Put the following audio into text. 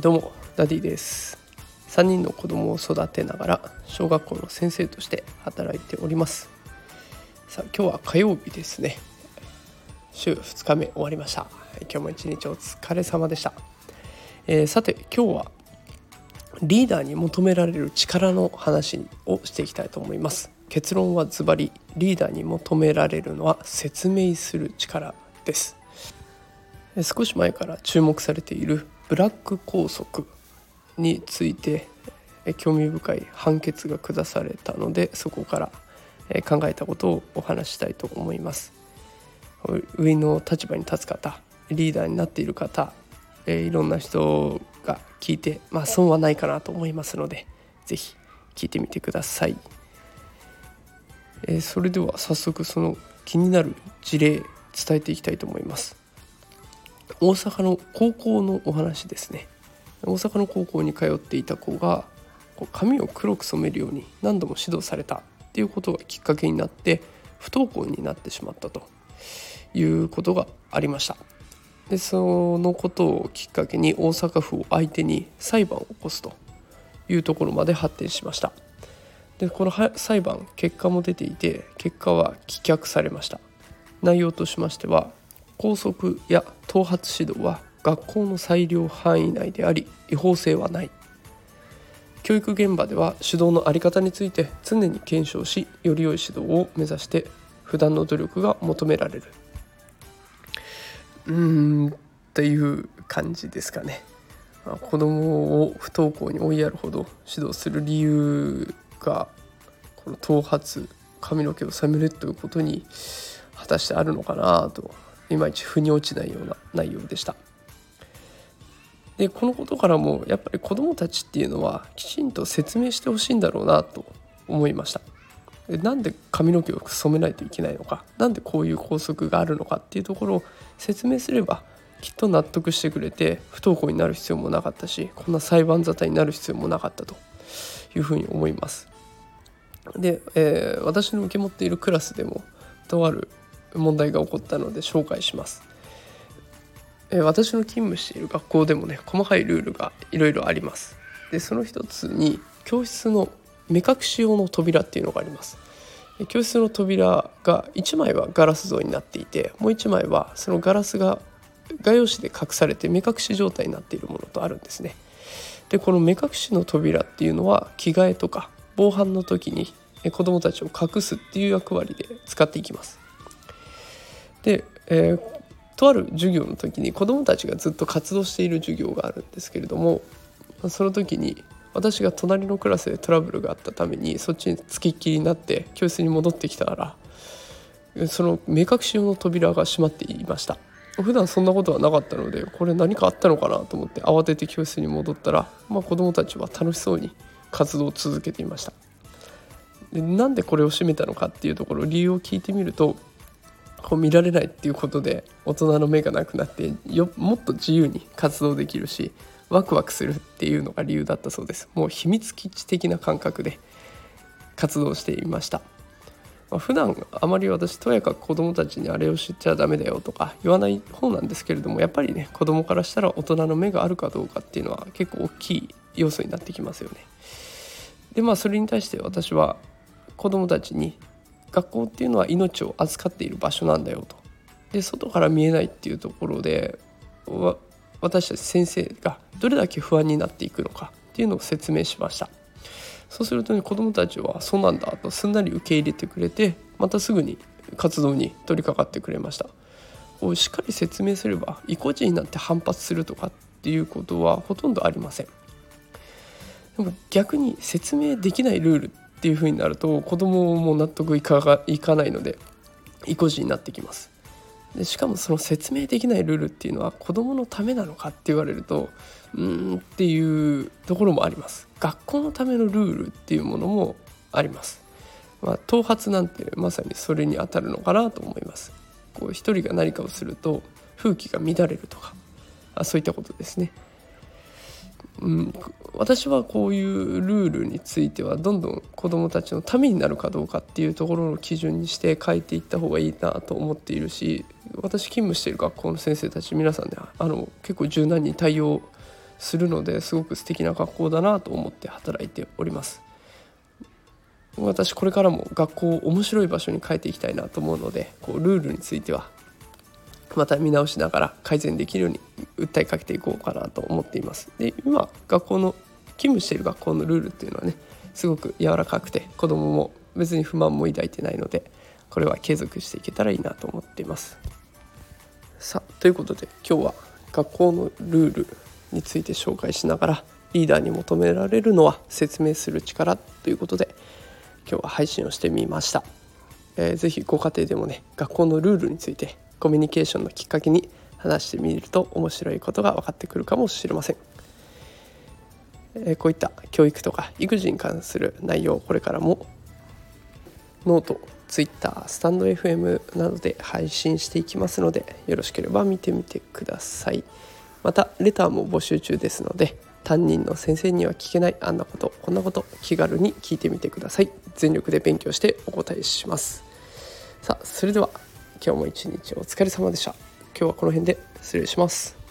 どうもダディです。3人の子供を育てながら小学校の先生として働いております。さあ今日は火曜日ですね。週2日目終わりました。今日も一日お疲れ様でした、えー、さて今日はリーダーに求められる力の話をしていきたいと思います。結論はズバリリーダーに求められるのは説明する力です。少し前から注目されているブラック拘束について興味深い判決が下されたのでそこから考えたことをお話したいと思います。上の立場に立つ方リーダーになっている方いろんな人が聞いてまあ損はないかなと思いますので是非聞いてみてください、えそれでは早速その気になる事例伝えていきたいと思います。大阪の高校のお話ですね。大阪の高校に通っていた子が髪を黒く染めるように何度も指導されたっていうことがきっかけになって不登校になってしまったということがありました。でそのことをきっかけに大阪府を相手に裁判を起こすというところまで発展しました。でこの裁判結果も出ていて結果は棄却されました。内容としましては校則や頭髪指導は学校の裁量範囲内であり違法性はない。教育現場では指導の在り方について常に検証しより良い指導を目指して普段の努力が求められる。うーんっていう感じですかね。子供を不登校に追いやるほど指導する理由がこの頭髪髪の毛を染めるということに果たしてあるのかなといまいち腑に落ちないような内容でした。でこのことからもやっぱり子どもたちっていうのはきちんと説明してほしいんだろうなと思いました。なんで髪の毛を染めないといけないのか何でこういう校則があるのかっていうところを説明すればきっと納得してくれて不登校になる必要もなかったしこんな裁判沙汰になる必要もなかったというふうに思います。で、えー、私の受け持っているクラスでもとある問題が起こったので紹介します。えー、私の勤務している学校でもね細かいルールがいろいろあります。でその一つに教室の目隠し用の扉っていうのがあります教室の扉が1枚はガラス像になっていてもう1枚はそのガラスが画用紙で隠されて目隠し状態になっているものとあるんですねでこの目隠しの扉っていうのは着替えとか防犯の時に子どもたちを隠すっていう役割で使っていきます。で、えー、とある授業の時に子どもたちがずっと活動している授業があるんですけれどもその時に私が隣のクラスでトラブルがあったためにそっちにつきっきりになって教室に戻ってきたからその目隠し用の扉が閉まっていました。普段そんなことはなかったのでこれ何かあったのかなと思って慌てて教室に戻ったら、まあ、子どもたちは楽しそうに活動を続けていました。でなんでこれを閉めたのかっていうところ理由を聞いてみるとこう見られないっていうことで大人の目がなくなってよもっと自由に活動できるしワクワクするっていうのが理由だったそうです。もう秘密基地的な感覚で活動していました、まあ、普段あまり私とやかく子供たちにあれを知っちゃダメだよとか言わない方なんですけれどもやっぱりね子供からしたら大人の目があるかどうかっていうのは結構大きい要素になってきますよね。でまあそれに対して私は子供たちに学校っていうのは命を預かっている場所なんだよと。で外から見えないっていうところで私たち先生がどれだけ不安になっていくのかっていうのを説明しました。そうするとね子どもたちはそうなんだとすんなり受け入れてくれてまたすぐに活動に取り掛かってくれました。こうしっかり説明すれば意固地になって反発するとかっていうことはほとんどありません。でも逆に説明できないルールっていうふうになると子供も納得いかがいかないので意固地になってきます。でしかもその説明できないルールっていうのは子どものためなのかって言われるとうんっていうところもあります。学校のためのルールっていうものもあります、まあ、頭髪なんてまさにそれにあたるのかなと思います。こう一人が何かをすると風紀が乱れるとかあそういったことですね。うん、私はこういうルールについてはどんどん子どもたちのためになるかどうかっていうところの基準にして変えていった方がいいなと思っているし私勤務している学校の先生たち皆さんねあの結構柔軟に対応するのですごく素敵な学校だなと思って働いております。私これからも学校を面白い場所に変えていきたいなと思うのでこうルールについてはまた見直しながら改善できるように訴えかけていこうかなと思っています。で今学校の勤務している学校のルールっていうのはねすごく柔らかくて子どもも別に不満も抱いてないのでこれは継続していけたらいいなと思っています。さあということで今日は学校のルールについて紹介しながらリーダーに求められるのは説明する力ということで今日は配信をしてみました、えー、ぜご家庭でもね学校のルールについてコミュニケーションのきっかけに話してみると面白いことが分かってくるかもしれません、えー、こういった教育とか育児に関する内容をこれからもノート Twitter スタンド FM などで配信していきますのでよろしければ見てみてください。またレターも募集中ですので担任の先生には聞けないあんなことこんなこと気軽に聞いてみてください。全力で勉強してお答えします。さあそれでは今日も一日お疲れ様でした。今日はこの辺で失礼します。